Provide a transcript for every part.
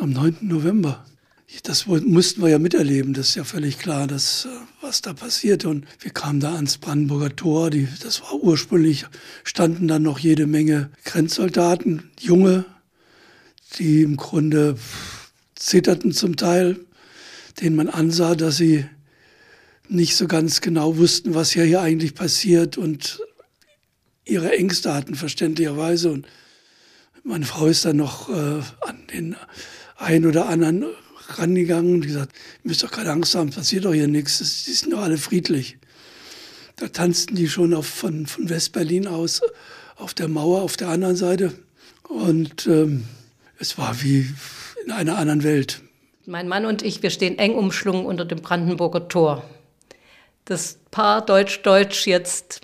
Am 9. November. Das mussten wir ja miterleben, das ist ja völlig klar, dass, äh, was da passierte. Und wir kamen da ans Brandenburger Tor, die, das war ursprünglich, standen dann noch jede Menge Grenzsoldaten, junge, die im Grunde zitterten zum Teil, denen man ansah, dass sie nicht so ganz genau wussten, was hier, hier eigentlich passiert und ihre Ängste hatten, verständlicherweise. Und meine Frau ist dann noch äh, an den einen oder anderen rangegangen und gesagt, ihr müsst doch keine Angst haben, passiert doch hier nichts, die sind doch alle friedlich. Da tanzten die schon auf, von, von West-Berlin aus auf der Mauer auf der anderen Seite. Und ähm, es war wie in einer anderen Welt. Mein Mann und ich, wir stehen eng umschlungen unter dem Brandenburger Tor. Das Paar Deutsch-Deutsch jetzt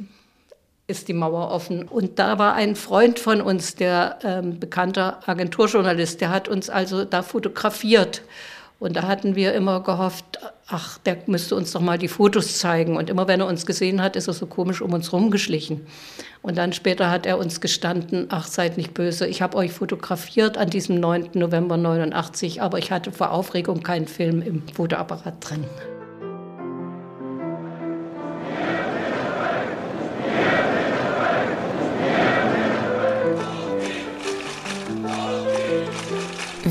ist die Mauer offen. Und da war ein Freund von uns, der ähm, bekannter Agenturjournalist, der hat uns also da fotografiert. Und da hatten wir immer gehofft, ach, der müsste uns doch mal die Fotos zeigen. Und immer wenn er uns gesehen hat, ist er so komisch um uns rumgeschlichen. Und dann später hat er uns gestanden, ach, seid nicht böse, ich habe euch fotografiert an diesem 9. November 89, aber ich hatte vor Aufregung keinen Film im Fotoapparat drin.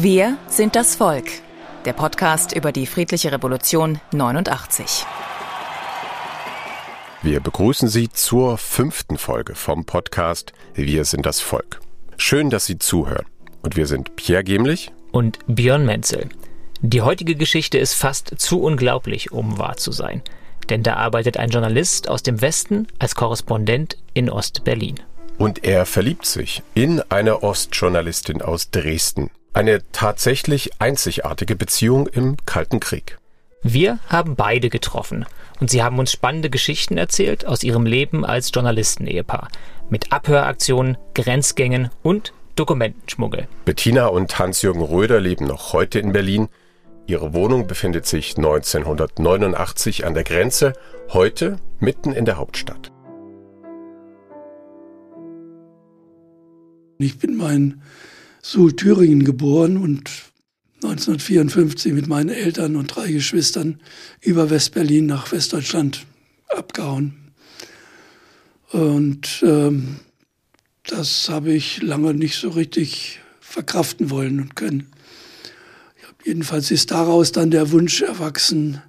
Wir sind das Volk der Podcast über die friedliche Revolution 89. Wir begrüßen Sie zur fünften Folge vom Podcast Wir sind das Volk. Schön, dass Sie zuhören. Und wir sind Pierre Gemlich und Björn Menzel. Die heutige Geschichte ist fast zu unglaublich, um wahr zu sein. Denn da arbeitet ein Journalist aus dem Westen als Korrespondent in Ostberlin. Und er verliebt sich in eine Ostjournalistin aus Dresden. Eine tatsächlich einzigartige Beziehung im Kalten Krieg. Wir haben beide getroffen und sie haben uns spannende Geschichten erzählt aus ihrem Leben als Journalistenehepaar. Mit Abhöraktionen, Grenzgängen und Dokumentenschmuggel. Bettina und Hans-Jürgen Röder leben noch heute in Berlin. Ihre Wohnung befindet sich 1989 an der Grenze, heute mitten in der Hauptstadt. Ich bin mein Suhl Thüringen geboren und 1954 mit meinen Eltern und drei Geschwistern über Westberlin nach Westdeutschland abgehauen. Und ähm, das habe ich lange nicht so richtig verkraften wollen und können. Jedenfalls ist daraus dann der Wunsch erwachsen,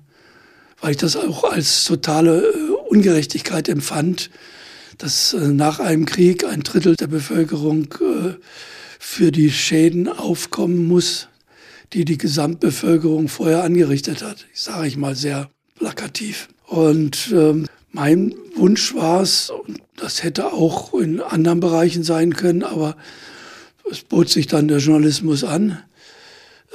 weil ich das auch als totale äh, Ungerechtigkeit empfand, dass äh, nach einem Krieg ein Drittel der Bevölkerung äh, für die Schäden aufkommen muss, die die Gesamtbevölkerung vorher angerichtet hat. Ich sage ich mal sehr plakativ. Und ähm, mein Wunsch war es, das hätte auch in anderen Bereichen sein können, aber es bot sich dann der Journalismus an,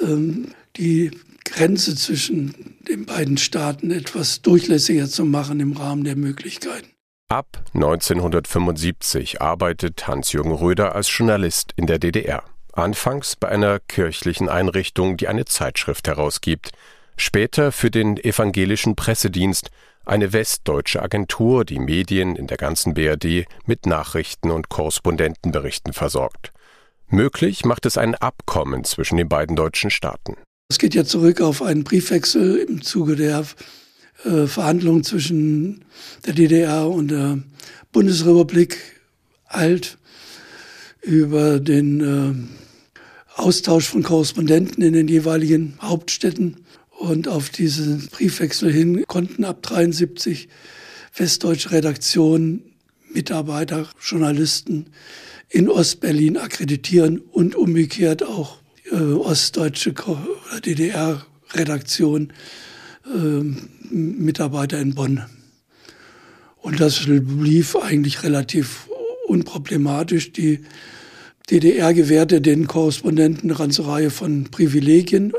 ähm, die Grenze zwischen den beiden Staaten etwas durchlässiger zu machen im Rahmen der Möglichkeiten. Ab 1975 arbeitet Hans-Jürgen Röder als Journalist in der DDR. Anfangs bei einer kirchlichen Einrichtung, die eine Zeitschrift herausgibt. Später für den evangelischen Pressedienst, eine westdeutsche Agentur, die Medien in der ganzen BRD mit Nachrichten und Korrespondentenberichten versorgt. Möglich macht es ein Abkommen zwischen den beiden deutschen Staaten. Es geht ja zurück auf einen Briefwechsel im Zuge der äh, Verhandlungen zwischen der DDR und der Bundesrepublik alt über den äh, Austausch von Korrespondenten in den jeweiligen Hauptstädten. Und auf diesen Briefwechsel hin konnten ab 73 westdeutsche Redaktionen Mitarbeiter, Journalisten in Ostberlin akkreditieren und umgekehrt auch äh, ostdeutsche DDR-Redaktionen äh, Mitarbeiter in Bonn. Und das lief eigentlich relativ unproblematisch. Die DDR gewährte den Korrespondenten eine ganze Reihe von Privilegien,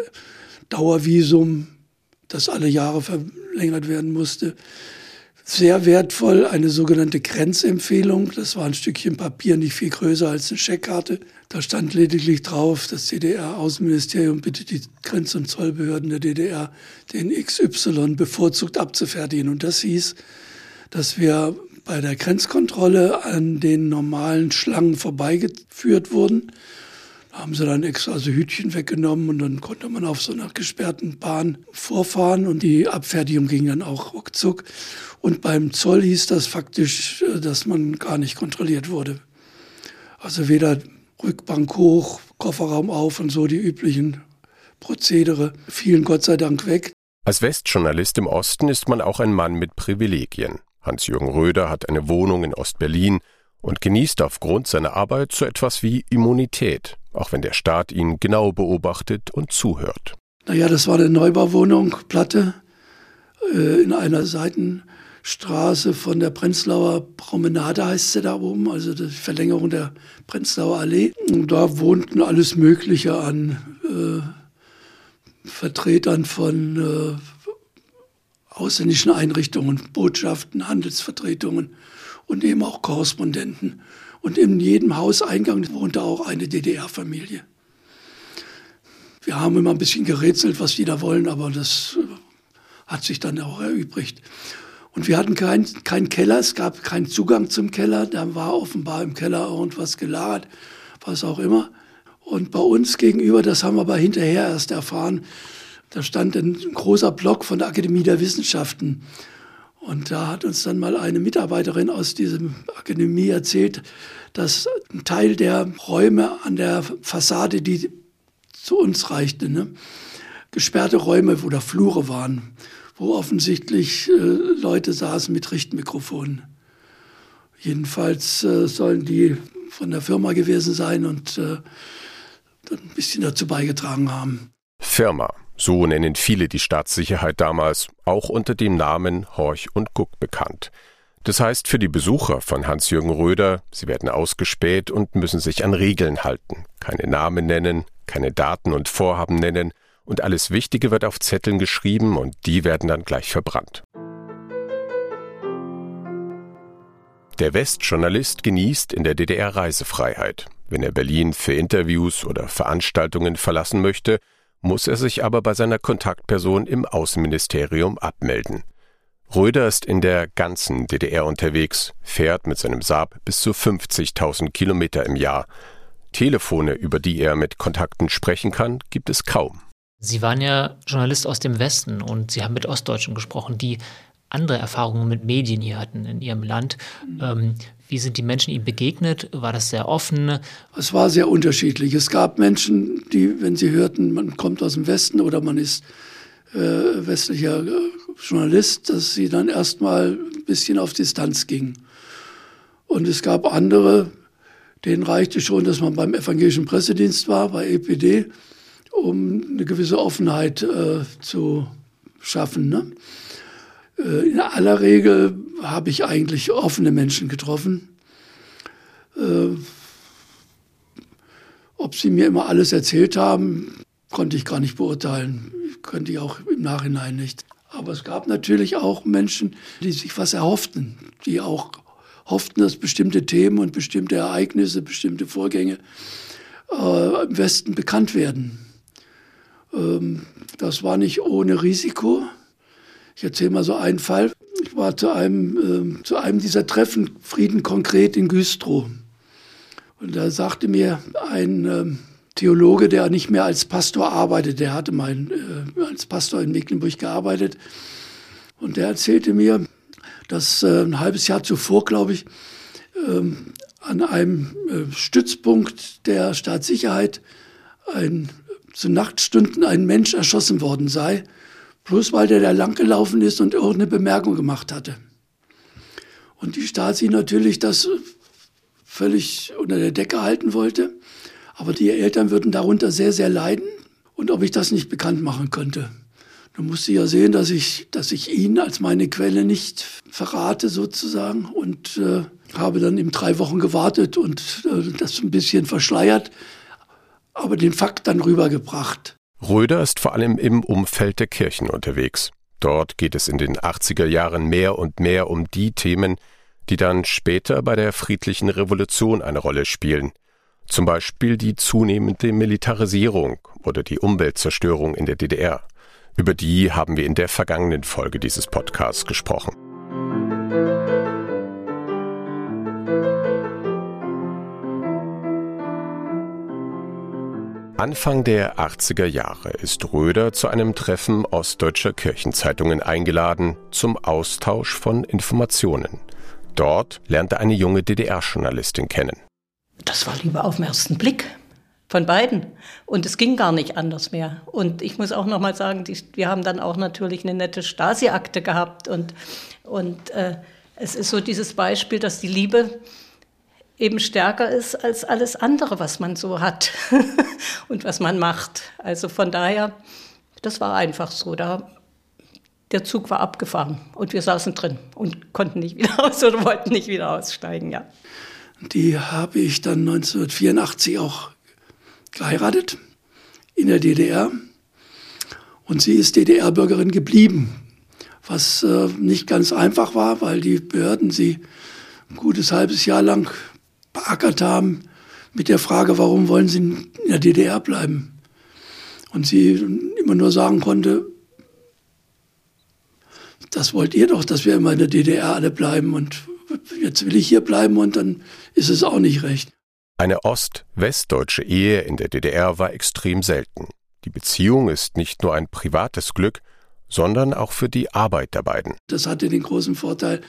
Dauervisum, das alle Jahre verlängert werden musste. Sehr wertvoll eine sogenannte Grenzempfehlung. Das war ein Stückchen Papier, nicht viel größer als eine Scheckkarte. Da stand lediglich drauf, das DDR-Außenministerium bittet die Grenz- und Zollbehörden der DDR, den XY bevorzugt abzufertigen. Und das hieß, dass wir bei der Grenzkontrolle an den normalen Schlangen vorbeigeführt wurden. Haben sie dann extra so Hütchen weggenommen und dann konnte man auf so einer gesperrten Bahn vorfahren und die Abfertigung ging dann auch ruckzuck. Und beim Zoll hieß das faktisch, äh, dass man gar nicht kontrolliert wurde. Also weder Rückbank hoch, Kofferraum auf und so die üblichen Prozedere fielen Gott sei Dank weg. Als Westjournalist im Osten ist man auch ein Mann mit Privilegien. Hans-Jürgen Röder hat eine Wohnung in Ostberlin und genießt aufgrund seiner Arbeit so etwas wie Immunität, auch wenn der Staat ihn genau beobachtet und zuhört. Naja, das war eine Neubauwohnung, Platte, äh, in einer Seitenstraße von der Prenzlauer Promenade heißt sie da oben, also die Verlängerung der Prenzlauer Allee. Und da wohnten alles Mögliche an äh, Vertretern von äh, ausländischen Einrichtungen, Botschaften, Handelsvertretungen und eben auch Korrespondenten. Und in jedem Hauseingang wohnte auch eine DDR-Familie. Wir haben immer ein bisschen gerätselt, was die da wollen, aber das äh, hat sich dann auch erübrigt. Und wir hatten keinen kein Keller, es gab keinen Zugang zum Keller, da war offenbar im Keller irgendwas gelagert, was auch immer. Und bei uns gegenüber, das haben wir aber hinterher erst erfahren, da stand ein großer Block von der Akademie der Wissenschaften. Und da hat uns dann mal eine Mitarbeiterin aus diesem Akademie erzählt, dass ein Teil der Räume an der Fassade, die zu uns reichte, ne, gesperrte Räume oder Flure waren, wo offensichtlich äh, Leute saßen mit Richtmikrofonen. Jedenfalls äh, sollen die von der Firma gewesen sein und äh, ein bisschen dazu beigetragen haben. Firma, so nennen viele die Staatssicherheit damals, auch unter dem Namen Horch und Guck bekannt. Das heißt für die Besucher von Hans-Jürgen Röder, sie werden ausgespäht und müssen sich an Regeln halten, keine Namen nennen, keine Daten und Vorhaben nennen, und alles Wichtige wird auf Zetteln geschrieben und die werden dann gleich verbrannt. Der Westjournalist genießt in der DDR Reisefreiheit. Wenn er Berlin für Interviews oder Veranstaltungen verlassen möchte, muss er sich aber bei seiner Kontaktperson im Außenministerium abmelden. Röder ist in der ganzen DDR unterwegs, fährt mit seinem Saab bis zu 50.000 Kilometer im Jahr. Telefone, über die er mit Kontakten sprechen kann, gibt es kaum. Sie waren ja Journalist aus dem Westen und Sie haben mit Ostdeutschen gesprochen, die andere Erfahrungen mit Medien hier hatten in Ihrem Land. Ähm, wie sind die Menschen ihm begegnet? War das sehr offen? Es war sehr unterschiedlich. Es gab Menschen, die, wenn sie hörten, man kommt aus dem Westen oder man ist äh, westlicher äh, Journalist, dass sie dann erstmal ein bisschen auf Distanz gingen. Und es gab andere, denen reichte schon, dass man beim evangelischen Pressedienst war, bei EPD, um eine gewisse Offenheit äh, zu schaffen. Ne? Äh, in aller Regel habe ich eigentlich offene Menschen getroffen. Äh, ob sie mir immer alles erzählt haben, konnte ich gar nicht beurteilen. Könnte ich auch im Nachhinein nicht. Aber es gab natürlich auch Menschen, die sich was erhofften, die auch hofften, dass bestimmte Themen und bestimmte Ereignisse, bestimmte Vorgänge äh, im Westen bekannt werden. Ähm, das war nicht ohne Risiko. Ich erzähle mal so einen Fall. Ich war zu einem, äh, zu einem dieser Treffen, Frieden konkret in Güstrow. Und da sagte mir ein äh, Theologe, der nicht mehr als Pastor arbeitet, der hatte mal äh, als Pastor in Mecklenburg gearbeitet. Und der erzählte mir, dass äh, ein halbes Jahr zuvor, glaube ich, ähm, an einem äh, Stützpunkt der Staatssicherheit ein, zu Nachtstunden ein Mensch erschossen worden sei, Bloß weil der da langgelaufen ist und irgendeine Bemerkung gemacht hatte. Und die Stasi natürlich das völlig unter der Decke halten wollte. Aber die Eltern würden darunter sehr, sehr leiden. Und ob ich das nicht bekannt machen könnte. Musste ich ja sehen, dass ich, dass ich ihn als meine Quelle nicht verrate sozusagen. Und äh, habe dann eben drei Wochen gewartet und äh, das ein bisschen verschleiert, aber den Fakt dann rübergebracht. Röder ist vor allem im Umfeld der Kirchen unterwegs. Dort geht es in den 80er Jahren mehr und mehr um die Themen, die dann später bei der friedlichen Revolution eine Rolle spielen. Zum Beispiel die zunehmende Militarisierung oder die Umweltzerstörung in der DDR. Über die haben wir in der vergangenen Folge dieses Podcasts gesprochen. Anfang der 80er Jahre ist Röder zu einem Treffen ostdeutscher Kirchenzeitungen eingeladen zum Austausch von Informationen. Dort lernt er eine junge DDR-Journalistin kennen. Das war Liebe auf den ersten Blick von beiden. Und es ging gar nicht anders mehr. Und ich muss auch noch mal sagen, die, wir haben dann auch natürlich eine nette Stasi-Akte gehabt. Und, und äh, es ist so dieses Beispiel, dass die Liebe eben stärker ist als alles andere, was man so hat und was man macht. Also von daher, das war einfach so. Da der Zug war abgefahren und wir saßen drin und konnten nicht wieder aus oder wollten nicht wieder aussteigen, ja. Die habe ich dann 1984 auch geheiratet in der DDR und sie ist DDR-Bürgerin geblieben, was äh, nicht ganz einfach war, weil die Behörden sie ein gutes halbes Jahr lang beackert haben mit der Frage, warum wollen sie in der DDR bleiben? Und sie immer nur sagen konnte, das wollt ihr doch, dass wir immer in der DDR alle bleiben und jetzt will ich hier bleiben und dann ist es auch nicht recht. Eine ost-westdeutsche Ehe in der DDR war extrem selten. Die Beziehung ist nicht nur ein privates Glück, sondern auch für die Arbeit der beiden. Das hatte den großen Vorteil,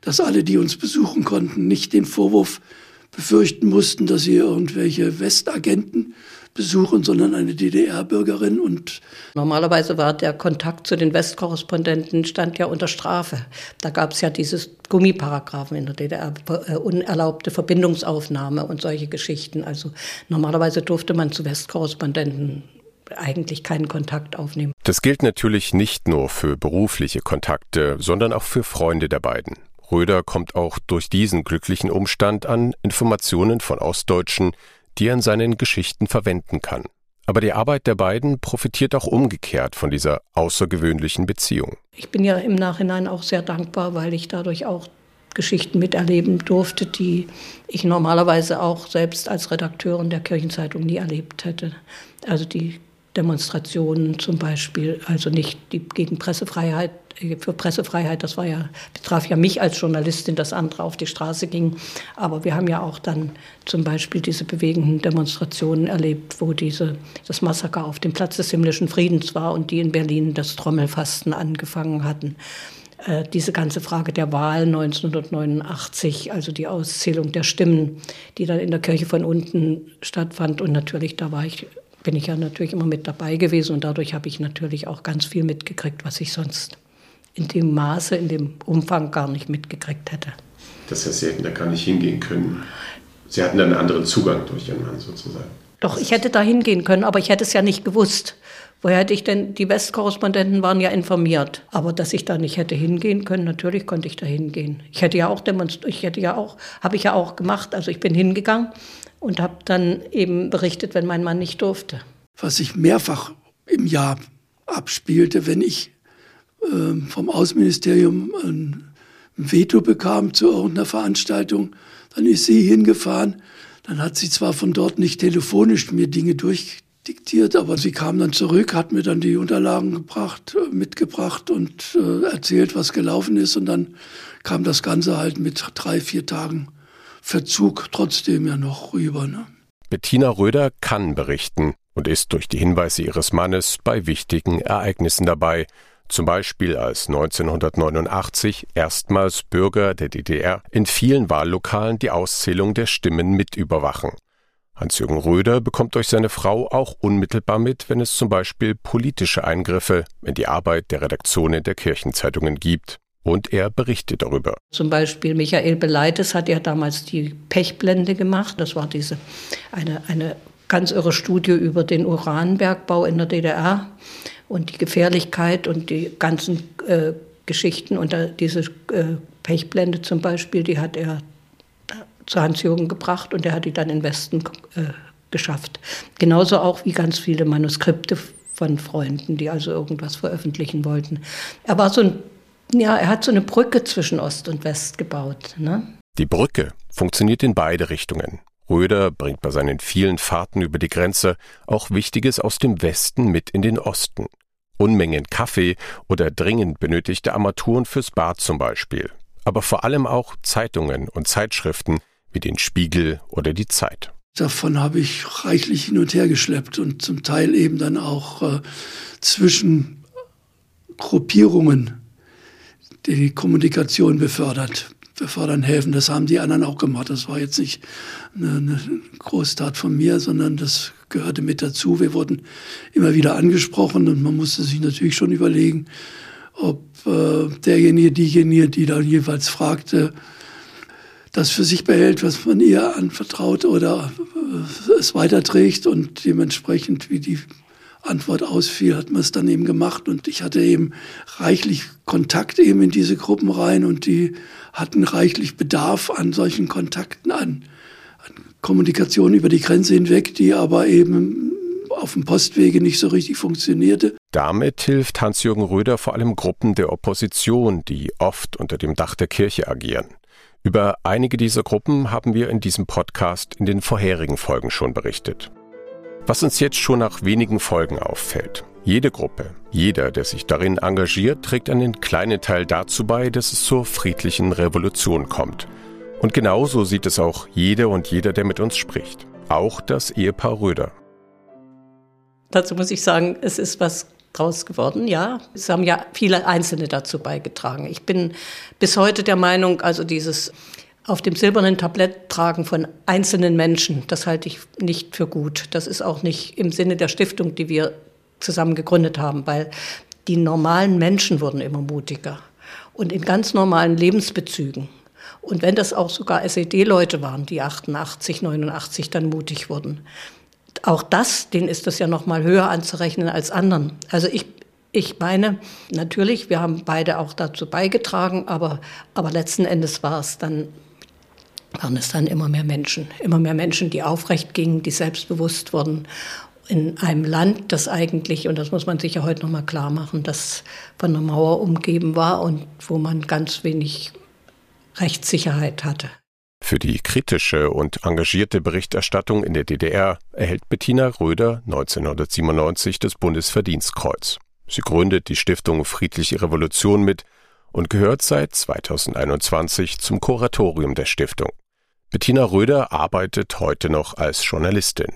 dass alle, die uns besuchen konnten, nicht den Vorwurf befürchten mussten, dass sie irgendwelche Westagenten besuchen, sondern eine DDR-Bürgerin. Und Normalerweise war der Kontakt zu den Westkorrespondenten stand ja unter Strafe. Da gab es ja dieses Gummiparagraphen in der DDR, äh, unerlaubte Verbindungsaufnahme und solche Geschichten. Also normalerweise durfte man zu Westkorrespondenten eigentlich keinen Kontakt aufnehmen. Das gilt natürlich nicht nur für berufliche Kontakte, sondern auch für Freunde der beiden. Röder kommt auch durch diesen glücklichen Umstand an Informationen von Ostdeutschen, die er in seinen Geschichten verwenden kann. Aber die Arbeit der beiden profitiert auch umgekehrt von dieser außergewöhnlichen Beziehung. Ich bin ja im Nachhinein auch sehr dankbar, weil ich dadurch auch Geschichten miterleben durfte, die ich normalerweise auch selbst als Redakteurin der Kirchenzeitung nie erlebt hätte. Also die Demonstrationen zum Beispiel, also nicht die gegen Pressefreiheit, für Pressefreiheit, das war ja, betraf ja mich als Journalistin, dass andere auf die Straße gingen. Aber wir haben ja auch dann zum Beispiel diese bewegenden Demonstrationen erlebt, wo diese, das Massaker auf dem Platz des himmlischen Friedens war und die in Berlin das Trommelfasten angefangen hatten äh, diese ganze Frage der Wahl 1989, also die Auszählung der Stimmen, die dann in der Kirche von unten stattfand. Und natürlich, da war ich bin ich ja natürlich immer mit dabei gewesen und dadurch habe ich natürlich auch ganz viel mitgekriegt, was ich sonst in dem Maße, in dem Umfang gar nicht mitgekriegt hätte. Das heißt, Sie hätten da gar nicht hingehen können. Sie hatten dann einen anderen Zugang durch Ihren Mann sozusagen. Doch, ich hätte da hingehen können, aber ich hätte es ja nicht gewusst. Woher hätte ich denn, die Westkorrespondenten waren ja informiert. Aber dass ich da nicht hätte hingehen können, natürlich konnte ich da hingehen. Ich hätte ja auch demonstriert, ich hätte ja auch, habe ich ja auch gemacht. Also ich bin hingegangen, und habe dann eben berichtet, wenn mein Mann nicht durfte. Was sich mehrfach im Jahr abspielte, wenn ich vom Außenministerium ein Veto bekam zu irgendeiner Veranstaltung, dann ist sie hingefahren. Dann hat sie zwar von dort nicht telefonisch mir Dinge durchdiktiert, aber sie kam dann zurück, hat mir dann die Unterlagen gebracht, äh, mitgebracht und äh, erzählt, was gelaufen ist. Und dann kam das Ganze halt mit drei, vier Tagen Verzug trotzdem ja noch rüber. Ne? Bettina Röder kann berichten und ist durch die Hinweise ihres Mannes bei wichtigen Ereignissen dabei, zum Beispiel als 1989 erstmals Bürger der DDR in vielen Wahllokalen die Auszählung der Stimmen mit überwachen. Hans-Jürgen Röder bekommt durch seine Frau auch unmittelbar mit, wenn es zum Beispiel politische Eingriffe in die Arbeit der Redaktionen der Kirchenzeitungen gibt und er berichtet darüber. Zum Beispiel Michael Beleites hat ja damals die Pechblende gemacht. Das war diese eine, eine ganz irre Studie über den Uranbergbau in der DDR und die Gefährlichkeit und die ganzen äh, Geschichten. Und da, diese äh, Pechblende zum Beispiel, die hat er zu Hans-Jürgen gebracht und er hat die dann in Westen äh, geschafft. Genauso auch wie ganz viele Manuskripte von Freunden, die also irgendwas veröffentlichen wollten. Er war so ein ja, er hat so eine Brücke zwischen Ost und West gebaut. Ne? Die Brücke funktioniert in beide Richtungen. Röder bringt bei seinen vielen Fahrten über die Grenze auch Wichtiges aus dem Westen mit in den Osten. Unmengen Kaffee oder dringend benötigte Armaturen fürs Bad zum Beispiel. Aber vor allem auch Zeitungen und Zeitschriften wie den Spiegel oder die Zeit. Davon habe ich reichlich hin und her geschleppt und zum Teil eben dann auch äh, zwischen Gruppierungen die Kommunikation befördert, befördern helfen. Das haben die anderen auch gemacht. Das war jetzt nicht eine, eine Großtat von mir, sondern das gehörte mit dazu. Wir wurden immer wieder angesprochen und man musste sich natürlich schon überlegen, ob äh, derjenige, diejenige, die dann jeweils fragte, das für sich behält, was man ihr anvertraut oder äh, es weiterträgt und dementsprechend, wie die Antwort ausfiel, hat man es dann eben gemacht und ich hatte eben reichlich Kontakt eben in diese Gruppen rein und die hatten reichlich Bedarf an solchen Kontakten, an, an Kommunikation über die Grenze hinweg, die aber eben auf dem Postwege nicht so richtig funktionierte. Damit hilft Hans-Jürgen Röder vor allem Gruppen der Opposition, die oft unter dem Dach der Kirche agieren. Über einige dieser Gruppen haben wir in diesem Podcast in den vorherigen Folgen schon berichtet. Was uns jetzt schon nach wenigen Folgen auffällt. Jede Gruppe, jeder, der sich darin engagiert, trägt einen kleinen Teil dazu bei, dass es zur friedlichen Revolution kommt. Und genauso sieht es auch jede und jeder, der mit uns spricht. Auch das Ehepaar Röder. Dazu muss ich sagen, es ist was draus geworden, ja. Es haben ja viele Einzelne dazu beigetragen. Ich bin bis heute der Meinung, also dieses auf dem silbernen Tablett tragen von einzelnen Menschen, das halte ich nicht für gut. Das ist auch nicht im Sinne der Stiftung, die wir zusammen gegründet haben, weil die normalen Menschen wurden immer mutiger und in ganz normalen Lebensbezügen. Und wenn das auch sogar SED-Leute waren, die 88, 89 dann mutig wurden, auch das, denen ist das ja noch mal höher anzurechnen als anderen. Also ich, ich meine, natürlich, wir haben beide auch dazu beigetragen, aber, aber letzten Endes war es dann, waren es dann immer mehr Menschen, immer mehr Menschen, die aufrecht gingen, die selbstbewusst wurden in einem Land, das eigentlich, und das muss man sich ja heute noch mal klar machen, das von einer Mauer umgeben war und wo man ganz wenig Rechtssicherheit hatte. Für die kritische und engagierte Berichterstattung in der DDR erhält Bettina Röder 1997 das Bundesverdienstkreuz. Sie gründet die Stiftung Friedliche Revolution mit und gehört seit 2021 zum Kuratorium der Stiftung. Bettina Röder arbeitet heute noch als Journalistin.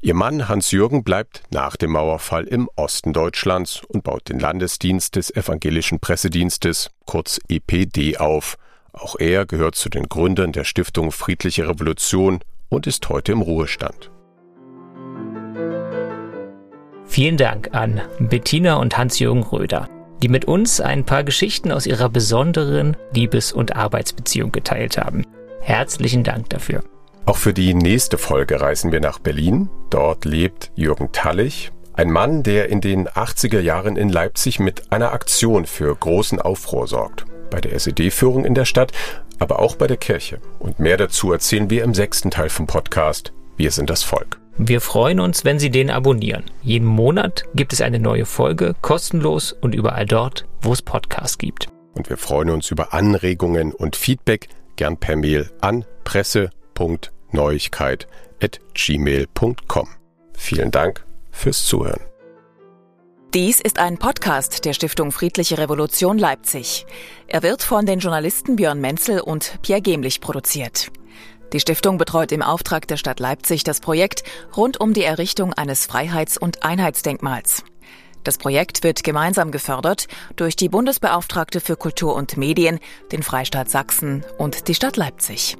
Ihr Mann Hans-Jürgen bleibt nach dem Mauerfall im Osten Deutschlands und baut den Landesdienst des Evangelischen Pressedienstes, kurz EPD, auf auch er gehört zu den Gründern der Stiftung Friedliche Revolution und ist heute im Ruhestand. Vielen Dank an Bettina und Hans-Jürgen Röder, die mit uns ein paar Geschichten aus ihrer besonderen Liebes- und Arbeitsbeziehung geteilt haben. Herzlichen Dank dafür. Auch für die nächste Folge reisen wir nach Berlin. Dort lebt Jürgen Tallich, ein Mann, der in den 80er Jahren in Leipzig mit einer Aktion für großen Aufruhr sorgt bei der SED-Führung in der Stadt, aber auch bei der Kirche. Und mehr dazu erzählen wir im sechsten Teil vom Podcast Wir sind das Volk. Wir freuen uns, wenn Sie den abonnieren. Jeden Monat gibt es eine neue Folge, kostenlos und überall dort, wo es Podcasts gibt. Und wir freuen uns über Anregungen und Feedback, gern per Mail an presse.neuigkeit.gmail.com. Vielen Dank fürs Zuhören. Dies ist ein Podcast der Stiftung Friedliche Revolution Leipzig. Er wird von den Journalisten Björn Menzel und Pierre Gemlich produziert. Die Stiftung betreut im Auftrag der Stadt Leipzig das Projekt rund um die Errichtung eines Freiheits- und Einheitsdenkmals. Das Projekt wird gemeinsam gefördert durch die Bundesbeauftragte für Kultur und Medien, den Freistaat Sachsen und die Stadt Leipzig.